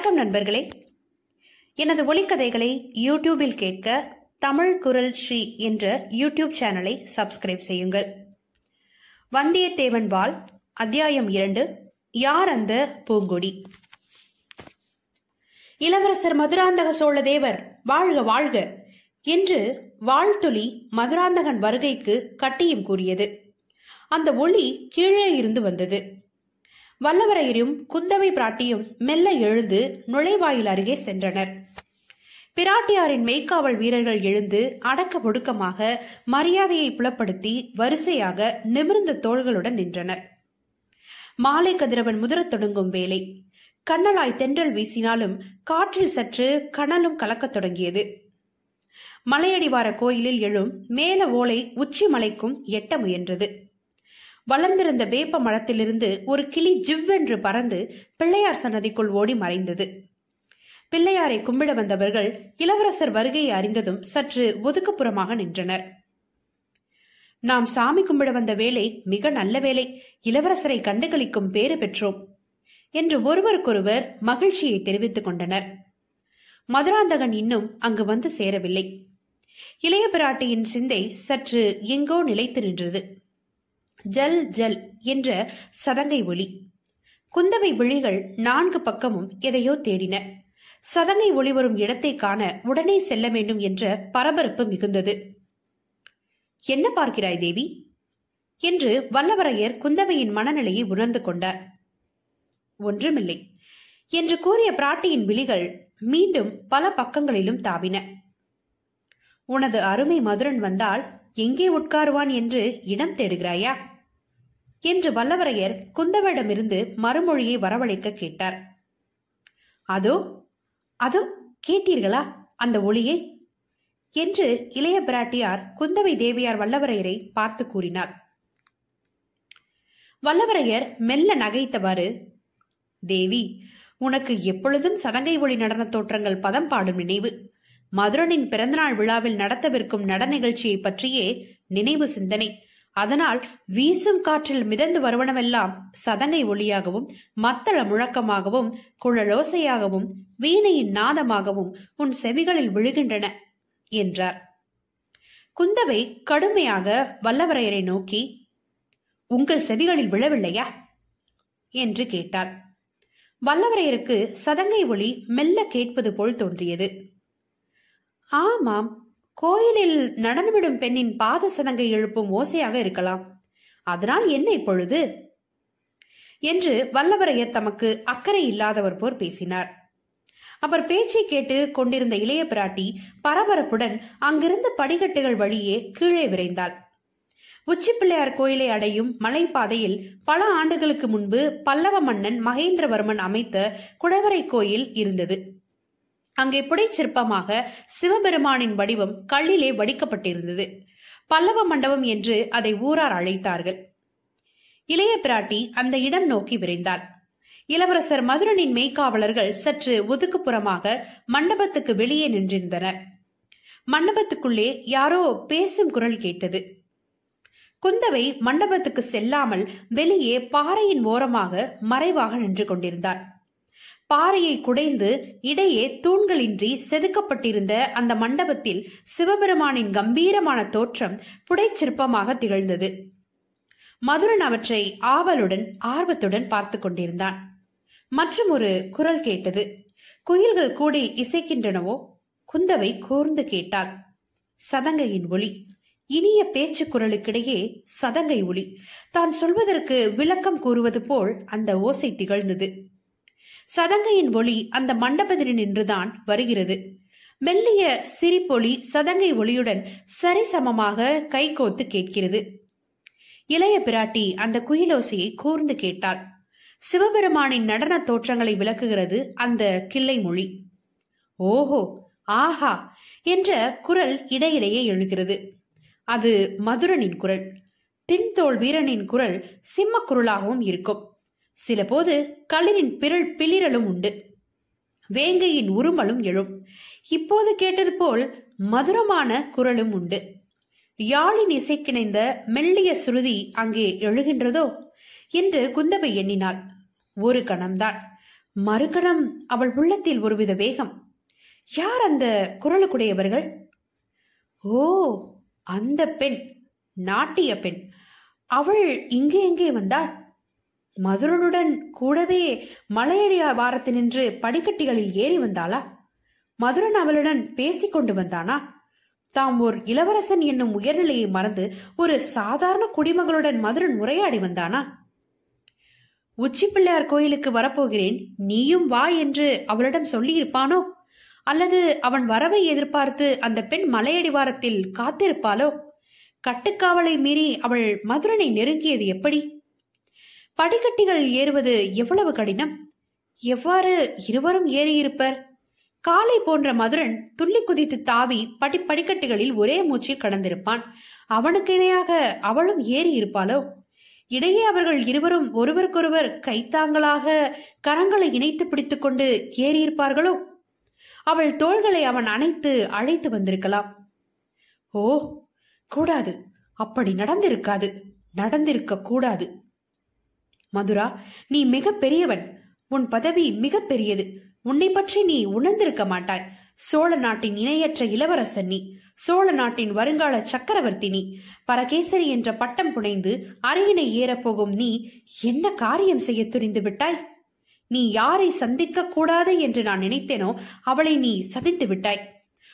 வணக்கம் நண்பர்களே. எனது ஒலிக்கதைகளை யூடியூபில் கேட்க தமிழ் குரல் ஸ்ரீ என்ற யூடியூப் சேனலை சப்ஸ்கிரைப் செய்யுங்கள். வந்தியத்தேவன் வாள் அத்தியாயம் இரண்டு யார் அந்த பூங்கொடி? இளவரசர் மதுராந்தக சோழதேவர் வாழ்க வாழ்க என்று வாழ்த்துளி மதுராந்தகன் வருகைக்கு கட்டியும் கூறியது. அந்த ஒளி கீழே இருந்து வந்தது. வல்லவரையரும் குந்தவை பிராட்டியும் மெல்ல எழுந்து நுழைவாயில் அருகே சென்றனர். பிராட்டியாரின் மெய்க்காவல் வீரர்கள் எழுந்து அடக்க ஒடுக்கமாக மரியாதையை புலப்படுத்தி வரிசையாக நிமிர்ந்த தோள்களுடன் நின்றனர். மாலை கதிரவன் முதிரத் தொடங்கும் வேலை. கண்ணலாய் தென்றல் வீசினாலும் காற்றில் சற்று கனலும் கலக்கத் தொடங்கியது. மலையடிவார கோயிலில் எழும் மேல ஓலை உச்சி மலைக்கும் எட்ட முயன்றது. வளர்ந்திருந்த வேப்ப மரத்திலிருந்து ஒரு கிளி ஜிவ்வென்று பறந்து பிள்ளையார் சன்னதிக்குள் ஓடி மறைந்தது. பிள்ளையாரை கும்பிட வந்தவர்கள் இளவரசர் வருகையை அறிந்ததும் சற்று ஒதுக்குப்புறமாக நின்றனர். நாம் சாமி கும்பிட வந்த வேலை மிக நல்ல வேலை இளவரசரை கண்டுகளிக்கும் பேறு பெற்றோம் என்று ஒருவருக்கொருவர் மகிழ்ச்சியை தெரிவித்துக் கொண்டனர். மதுராந்தகன் இன்னும் அங்கு வந்து சேரவில்லை. இளைய பிராட்டியின் சிந்தை சற்று எங்கோ நிலைத்து நின்றது. ஜல் ஜல் என்ற சதங்கை ஒளி குந்தவை விழிகள் நான்கு பக்கமும் எதையோ தேடின. சதங்கை ஒளி வரும் இடத்தை காண உடனே செல்ல வேண்டும் என்ற பரபரப்பு மிகுந்தது. என்ன பார்க்கிறாய் தேவி? என்று வல்லவரையர் குந்தவையின் மனநிலையை உணர்ந்து கொண்டார். ஒன்றுமில்லை என்று கூறிய பிராட்டியின் விழிகள் மீண்டும் பல பக்கங்களிலும் தாவின. உனது அருமை மதுரன் வந்தால் எங்கே உட்காருவான் என்று இடம் தேடுகிறாயா? என்று வல்லவரையர் குந்தவையிடமிருந்து மறுமொழியை வரவழைக்க கேட்டார். அதோ அதோ கேட்டீர்களா அந்த ஒளியை? என்று இளைய பிராட்டியார் குந்தவை தேவியார் வல்லவரையரை பார்த்து கூறினார். வல்லவரையர் மெல்ல நகைத்தவாறு தேவி உனக்கு எப்பொழுதும் சதங்கை ஒளி நடன தோற்றங்கள் பதம் பாடும் நினைவு. மதுரனின் பிறந்தநாள் விழாவில் நடத்தவிருக்கும் நட நிகழ்ச்சியை பற்றியே நினைவு சிந்தனை. அதனால் வீசும் காற்றில் மிதந்து வருவனவெல்லாம் சதங்கை ஒளியாகவும் மத்தள முழக்கமாகவும் குழலோசையாகவும் வீணையின் நாதமாகவும் உன் செவிகளில் விழுகின்றன என்றார். குந்தவை கடுமையாக வல்லவரையரை நோக்கி உங்கள் செவிகளில் விழவில்லையா? என்று கேட்டாள். வல்லவரையருக்கு சதங்கை ஒளி மெல்ல கேட்பது போல் தோன்றியது. ஆமாம் கோயிலில் நடனமிடும் பெண்ணின் பாத சதங்கை எழுப்பும் ஓசையாக இருக்கலாம். அதனால் என்ன இப்பொழுது? என்று வல்லவரையர் தமக்கு அக்கறை இல்லாதவர் போர் பேசினார். அவர் பேச்சை கேட்டு கொண்டிருந்த இளைய பிராட்டி பரபரப்புடன் அங்கிருந்த படிக்கட்டுகள் வழியே கீழே விரைந்தாள். உச்சிப்பிள்ளையார் கோயிலை அடையும் மலைப்பாதையில் பல ஆண்டுகளுக்கு முன்பு பல்லவ மன்னன் மகேந்திரவர்மன் அமைத்த குடவரை கோயில் இருந்தது. அங்கே புடைச்சிற்பமாக சிவபெருமானின் வடிவம் கல்லிலே வடிக்கப்பட்டிருந்தது. பல்லவ மண்டபம் என்று அதை ஊரார் அழைத்தார்கள். இளைய பிராட்டி அந்த இடம் நோக்கி விரைந்தாள். இளவரசர் மதுரனின் மெய்க்காவலர்கள் சற்று ஒதுக்குப்புறமாக மண்டபத்துக்கு வெளியே நின்றிருந்தனர். மண்டபத்துக்குள்ளே யாரோ பேசும் குரல் கேட்டது. குந்தவை மண்டபத்துக்கு செல்லாமல் வெளியே பாறையின் ஓரமாக மறைவாக நின்று கொண்டிருந்தார் பாறையை குடைந்து இடையே தூண்களின்றி செதுக்கப்பட்டிருந்த அந்த மண்டபத்தில் சிவபெருமானின் கம்பீரமான தோற்றம் புடைச்சிற்பமாக திகழ்ந்தது. மதுரன் அவற்றை ஆவலுடன் ஆர்வத்துடன் பார்த்து கொண்டிருந்தான். மற்றும் ஒரு குரல் கேட்டது. குயில்கள் கூடி இசைக்கின்றனவோ? குந்தவை கூர்ந்து கேட்டாள். சதங்கையின் ஒளி. இனிய பேச்சு குரலுக்கிடையே சதங்கை ஒளி. தான் சொல்வதற்கு விளக்கம் கூறுவது போல் அந்த ஓசை திகழ்ந்தது. சதங்கையின் ஒளி அந்த மண்டபத்தில் நின்றுதான் வருகிறது. மெல்லிய சிரிப்பொலி சதங்கை ஒளியுடன் சரிசமமாக கைகோத்து கேட்கிறது. இளைய பிராட்டி அந்த குயிலோசையை கூர்ந்து கேட்டாள். சிவபெருமானின் நடன தோற்றங்களை விளக்குகிறது அந்த கிள்ளை மொழி. ஓஹோ ஆஹா என்ற குரல் இடையிடையே எழுகிறது. அது மதுரனின் குரல். தின்தோல் வீரனின் குரல் சிம்ம குரலாகவும் இருக்கும். சில போது களிரின் பிறல் பிளிரலும் உண்டு. வேங்கையின் உருமலும் எழும். இப்போது கேட்டது போல் மதுரமான குரலும் உண்டு. யாழின் இசைக்கிணைந்த மெல்லிய சுருதி அங்கே எழுகின்றதோ என்று குந்தவை எண்ணினாள். ஒரு கணம்தான். மறுகணம் அவள் உள்ளத்தில் ஒருவித வேகம். யார் அந்த குரலுக்குடையவர்கள்? ஓ அந்த பெண் நாட்டிய பெண். அவள் இங்கே எங்கே வந்தாள்? மதுரனுடன் கூடவே மலையடியா வாரத்தினின்று படிக்கட்டிகளில் ஏறி வந்தாளா? மதுரன் அவளுடன் பேசிக் கொண்டு வந்தானா? தாம் ஓர் இளவரசன் என்னும் உயர்நிலையை மறந்து ஒரு சாதாரண குடிமகளுடன் மதுரன் உரையாடி வந்தானா? உச்சி பிள்ளையார் கோயிலுக்கு வரப்போகிறேன் நீயும் வா என்று அவளிடம் சொல்லியிருப்பானோ? அல்லது அவன் வரவை எதிர்பார்த்து அந்த பெண் மலையடிவாரத்தில் காத்திருப்பாளோ? கட்டுக்காவலை மீறி அவள் மதுரனை நெருங்கியது எப்படி? படிக்கட்டிகள் ஏறுவது எவ்வளவு கடினம்? எவ்வாறு இருவரும் ஏறியிருப்பர்? காலை போன்ற மதுரன் துள்ளி குதித்து தாவி படி படிக்கட்டுகளில் ஒரே மூச்சில் கடந்திருப்பான். அவனுக்கு இணையாக அவளும் ஏறி இருப்பாளோ இடையே அவர்கள் இருவரும் ஒருவருக்கொருவர் கைத்தாங்களாக கரங்களை இணைத்து பிடித்துக்கொண்டு ஏறியிருப்பார்களோ? அவள் தோள்களை அவன் அணைத்து அழைத்து வந்திருக்கலாம். ஓ கூடாது. அப்படி நடந்திருக்காது. நடந்திருக்க கூடாது. மதுரா நீ மிக பெரியவன். உன் பதவி மிக பெரியது. உன்னை பற்றி நீ உணர்ந்திருக்க மாட்டாய். சோழ நாட்டின் இணையற்ற இளவரசன் நீ. சோழ நாட்டின் வருங்கால சக்கரவர்த்தி நீ. பரகேசரி என்ற பட்டம் புனைந்து அரியணை ஏறப்போகும் நீ என்ன காரியம் செய்ய துணிந்து விட்டாய்? நீ யாரை சந்திக்க கூடாது என்று நான் நினைத்தேனோ அவளை நீ சதித்து விட்டாய்.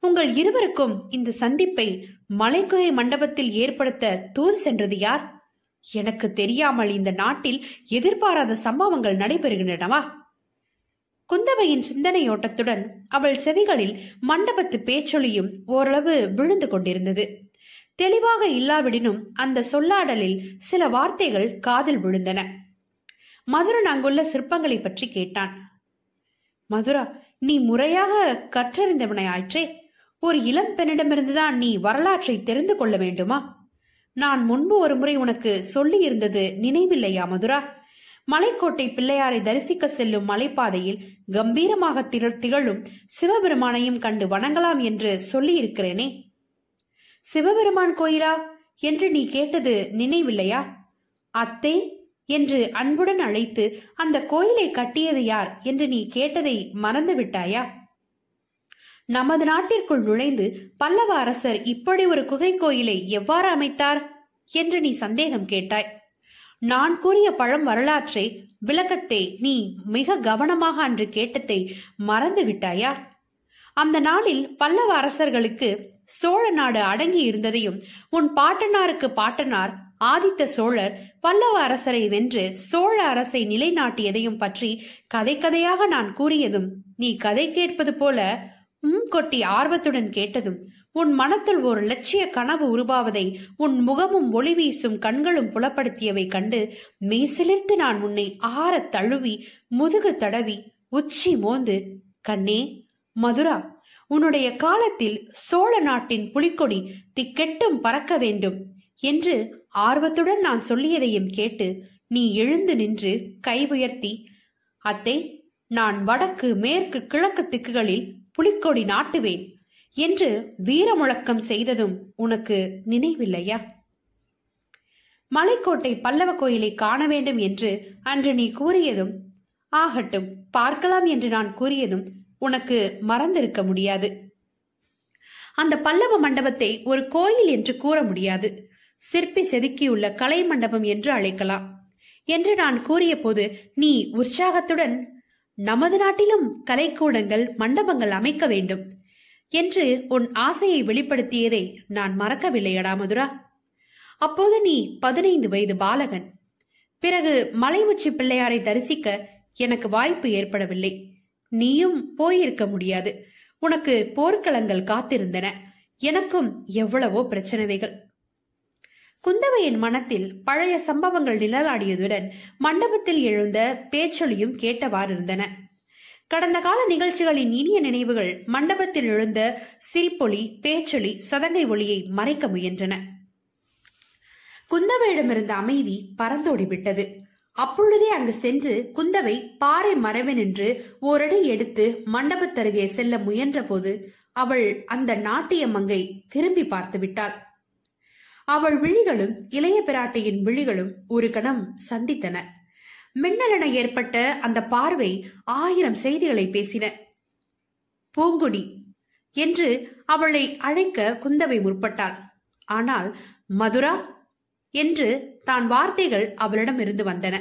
உங்கள் இருவருக்கும் இந்த சந்திப்பை மலைக்குகை மண்டபத்தில் ஏற்படுத்த தூது சென்றது யார்? எனக்கு தெரியாமல் இந்த நாட்டில் எதிர்பாராத சம்பவங்கள் நடைபெறுகின்றனவா? குந்தவையின் சிந்தனையோட்டத்துடன் அவள் செவிகளில் மண்டபத்து பேச்சொலியும் ஓரளவு விழுந்து கொண்டிருந்தது. தெளிவாக இல்லாவிடினும் அந்த சொல்லாடலில் சில வார்த்தைகள் காதில் விழுந்தன. மதுரன் அங்குள்ள சிற்பங்களை பற்றி கேட்டான். மதுரா நீ முறையாக கற்றறிந்தவனாயிற்றே. ஒரு இளம் பெண்ணிடமிருந்துதான் நீ வரலாற்றை தெரிந்து கொள்ள வேண்டுமா? நான் முன்பு ஒரு முறை உனக்கு சொல்லியிருந்தது நினைவில்லையா மதுரா? மலைக்கோட்டை பிள்ளையாரை தரிசிக்க செல்லும் மலைப்பாதையில் கம்பீரமாக திகழ் திகழும் சிவபெருமானையும் கண்டு வணங்கலாம் என்று சொல்லியிருக்கிறேனே. சிவபெருமான் கோயிலா? என்று நீ கேட்டது நினைவில்லையா? அத்தே என்று அன்புடன் அழைத்து அந்த கோயிலை கட்டியது யார் என்று நீ கேட்டதை மறந்து விட்டாயா நமது நாட்டிற்குள் நுழைந்து பல்லவ அரசர் இப்படி ஒரு குகை கோயிலை எவ்வாறு அமைத்தார்? என்று நீ சந்தேகம் கேட்டாய். நான் கூறிய பழம் வரலாற்றை விளக்கத்தை நீ மிக கவனமாக அன்று கேட்டதை மறந்து விட்டாயா? அந்த நாளில் பல்லவ அரசர்களுக்கு சோழ நாடு அடங்கி இருந்ததையும் உன் பாட்டனாருக்கு பாட்டனார் ஆதித்த சோழர் பல்லவ அரசரை வென்று சோழ அரசை நிலைநாட்டியதையும் பற்றி கதை கதையாக நான் கூறியதும் நீ கதை கேட்பது போல உம் கொட்டி ஆர்வத்துடன் கேட்டதும் உன் மனத்தில் ஒரு லட்சிய கனவு உருவாவதை உன் முகமும் ஒளி வீசும் கண்களும் புலப்படுத்தியவை கண்டு மெய்சிலிர்த்து நான் உன்னை ஆறத் தழுவி முதுகு தடவி உச்சி மோந்து கண்ணே மதுரா உன்னுடைய காலத்தில் சோழ நாட்டின் புலிக்கொடி திக்கெட்டும் பறக்க வேண்டும் என்று ஆர்வத்துடன் நான் சொல்லியதையும் கேட்டு நீ எழுந்து நின்று கை உயர்த்தி அத்தை நான் வடக்கு மேற்கு கிழக்கு திக்குகளில் புலிக்கொடி நாட்டுவேன் என்று வீர முழக்கம் செய்ததும் உனக்கு நினைவில்லையா? மலைக்கோட்டை பல்லவ கோயிலை காண வேண்டும் என்று அன்று நீ கூறியதும் ஆகட்டும் பார்க்கலாம் என்று நான் கூறியதும் உனக்கு மறந்திருக்க முடியாது. அந்த பல்லவ மண்டபத்தை ஒரு கோயில் என்று கூற முடியாது. சிற்பி செதுக்கியுள்ள கலை மண்டபம் என்று அழைக்கலாம். என்று நான் கூறிய போது நீ உற்சாகத்துடன் நமது நாட்டிலும் கலைக்கூடங்கள் மண்டபங்கள் அமைக்க வேண்டும் என்று உன் ஆசையை வெளிப்படுத்தியதை நான் மறக்கவில்லையடா மதுரா. அப்போது நீ பதினைந்து வயது பாலகன். பிறகு மலை உச்சி பிள்ளையாரை தரிசிக்க எனக்கு வாய்ப்பு ஏற்படவில்லை. நீயும் போயிருக்க முடியாது. உனக்கு போர்க்களங்கள் காத்திருந்தன. எனக்கும் எவ்வளவோ பிரச்சனைகள். குந்தவையின் மனத்தில் பழைய சம்பவங்கள் நிழலாடியதுடன் மண்டபத்தில் எழுந்த பேச்சொலியும் கேட்டவாறிருந்தன. கடந்த கால நிகழ்ச்சிகளின் இனிய நினைவுகள் மண்டபத்தில் எழுந்த சிரிப்பொலி பேச்சொலி சதங்கை ஒளியை மறைக்க முயன்றன. குந்தவையிடமிருந்த அமைதி பறந்தோடிவிட்டது அப்பொழுதே அங்கு சென்று குந்தவை பாறை மறைவெனின்று ஓரடி எடுத்து மண்டபத்தருகே செல்ல முயன்றபோது அவள் அந்த நாட்டிய மங்கை திரும்பி பார்த்து விட்டாள் அவள் விழிகளும் இளைய பிராட்டியின் விழிகளும் ஒரு கணம் சந்தித்தன. மின்னலென ஏற்பட்ட அந்த பார்வை ஆயிரம் செய்திகளை பேசின. பூங்குடி என்று அவளை அழைக்க குந்தவை முற்பட்டாள். ஆனால் மதுரா? என்று தான் வார்த்தைகள் அவளிடம் இருந்து வந்தன.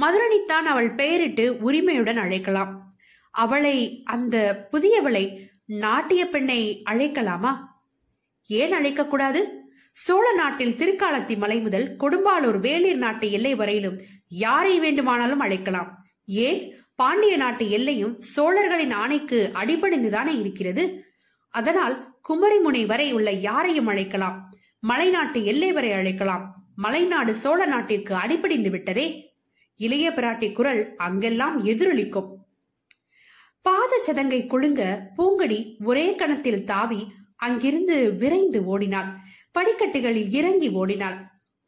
மதுரனித்தான் அவள் பெயரிட்டு உரிமையுடன் அழைக்கலாம். அவளை அந்த புதியவளை நாட்டிய பெண்ணை அழைக்கலாமா? ஏன் அழைக்கக்கூடாது? சோழ நாட்டில் திருக்காலத்தி மலை முதல் கொடும்பாலூர் வேளிர் நாட்டு எல்லை வரையிலும் யாரை வேண்டுமானாலும் அழைக்கலாம். ஏன்? பாண்டிய நாட்டு எல்லையும் சோழர்களின் ஆணைக்கு அடிபணிந்துதானே இருக்கிறது? அதனால் குமரிமுனை வரை உள்ள யாரையும் அழைக்கலாம். மலைநாட்டு எல்லை வரை அழைக்கலாம். மலைநாடு சோழ நாட்டிற்கு அடிபடிந்து விட்டதே. இளைய பிராட்டி குரல் அங்கெல்லாம் எதிரொலிக்கும். பாத சதங்கை குழுங்க பூங்கடி ஒரே கணத்தில் தாவி அங்கிருந்து விரைந்து ஓடினாள். படிக்கட்டுகளில் இறங்கி ஓடினாள்.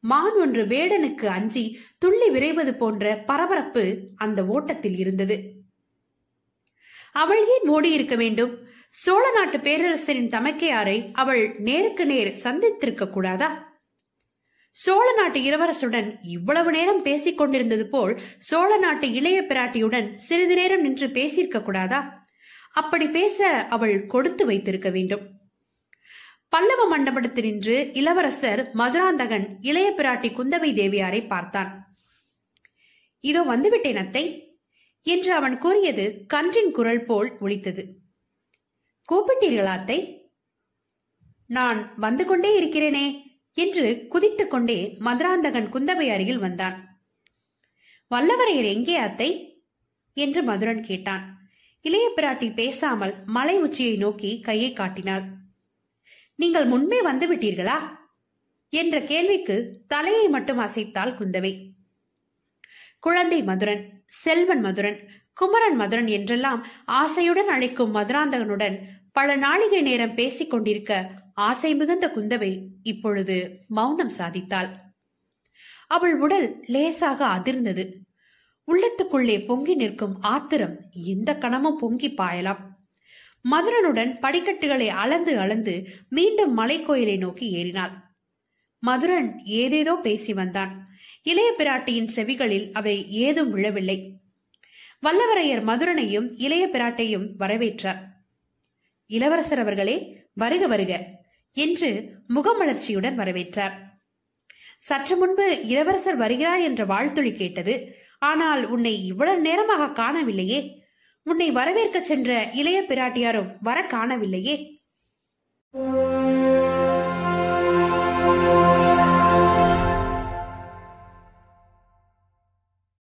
மான் ஒன்று வேடனுக்கு அஞ்சி துள்ளி விரைவது போன்ற பரபரப்பு அந்த ஓட்டத்தில் இருந்தது. அவள் ஏன் ஓடியிருக்க வேண்டும்? சோழ நாட்டு பேரரசரின் தமக்கையாரை அவள் நேருக்கு நேர் சந்தித்திருக்க கூடாதா? சோழ நாட்டு இளவரசுடன் இவ்வளவு நேரம் பேசிக் கொண்டிருந்தது போல் சோழ நாட்டு இளைய பிராட்டியுடன் சிறிது நேரம் நின்று பேசியிருக்க கூடாதா? அப்படி பேச அவள் கொடுத்து வைத்திருக்க வேண்டும். பல்லவ மண்டபத்தில் நின்று இளவரசர் மதுராந்தகன் இளைய பிராட்டி குந்தவை தேவியாரை பார்த்தான். இதோ வந்துவிட்டேன் அத்தை என்று அவன் கூறியது கன்றின் குரல் போல் ஒழித்தது கூப்பிட்டீர்களா அத்தை? நான் வந்து கொண்டே இருக்கிறேனே என்று குதித்துக் கொண்டே மதுராந்தகன் குந்தவை அருகில் வந்தான். வல்லவரையர் எங்கே அத்தை? என்று மதுரன் கேட்டான். இளைய பிராட்டி பேசாமல் மலை உச்சியை நோக்கி கையை காட்டினாள். நீங்கள் முன்பே வந்து விட்டீர்களா என்ற கேள்விக்கு தலையை மட்டும் அசைத்தாள் குந்தவை. குழந்தை மதுரன் செல்வன் மதுரன் குமரன் மதுரன் என்றெல்லாம் ஆசையுடன் அழைக்கும் மதுராந்தகனுடன் பல நாளிகை நேரம் பேசிக் கொண்டிருக்க ஆசை மிகுந்த குந்தவை இப்பொழுது மௌனம் சாதித்தாள். அவள் உடல் லேசாக அதிர்ந்தது. உள்ளத்துக்குள்ளே பொங்கி நிற்கும் ஆத்திரம் எந்த கணமும் பொங்கி பாயலாம். மதுரனுடன் படிக்கட்டுகளை அளந்து அளந்து மீண்டும் மலைக்கோயிலை நோக்கி ஏறினாள். மதுரன் ஏதேதோ பேசி வந்தான். இளைய பிராட்டியின் செவிகளில் அவை ஏதும் விழவில்லை. வல்லவரையர் மதுரனையும் இளைய பிராட்டையும் வரவேற்றார். இளவரசர் அவர்களே வருக வருக என்று முகமலர்ச்சியுடன் வரவேற்றார். சற்று முன்பு இளவரசர் வருகிறார் என்ற வாழ்த்துளி கேட்டது ஆனால் உன்னை இவ்வளவு நேரமாக காணவில்லையே உன்னை வரவேற்க சென்ற இளைய பிராட்டியாரும் வர காணவில்லையே.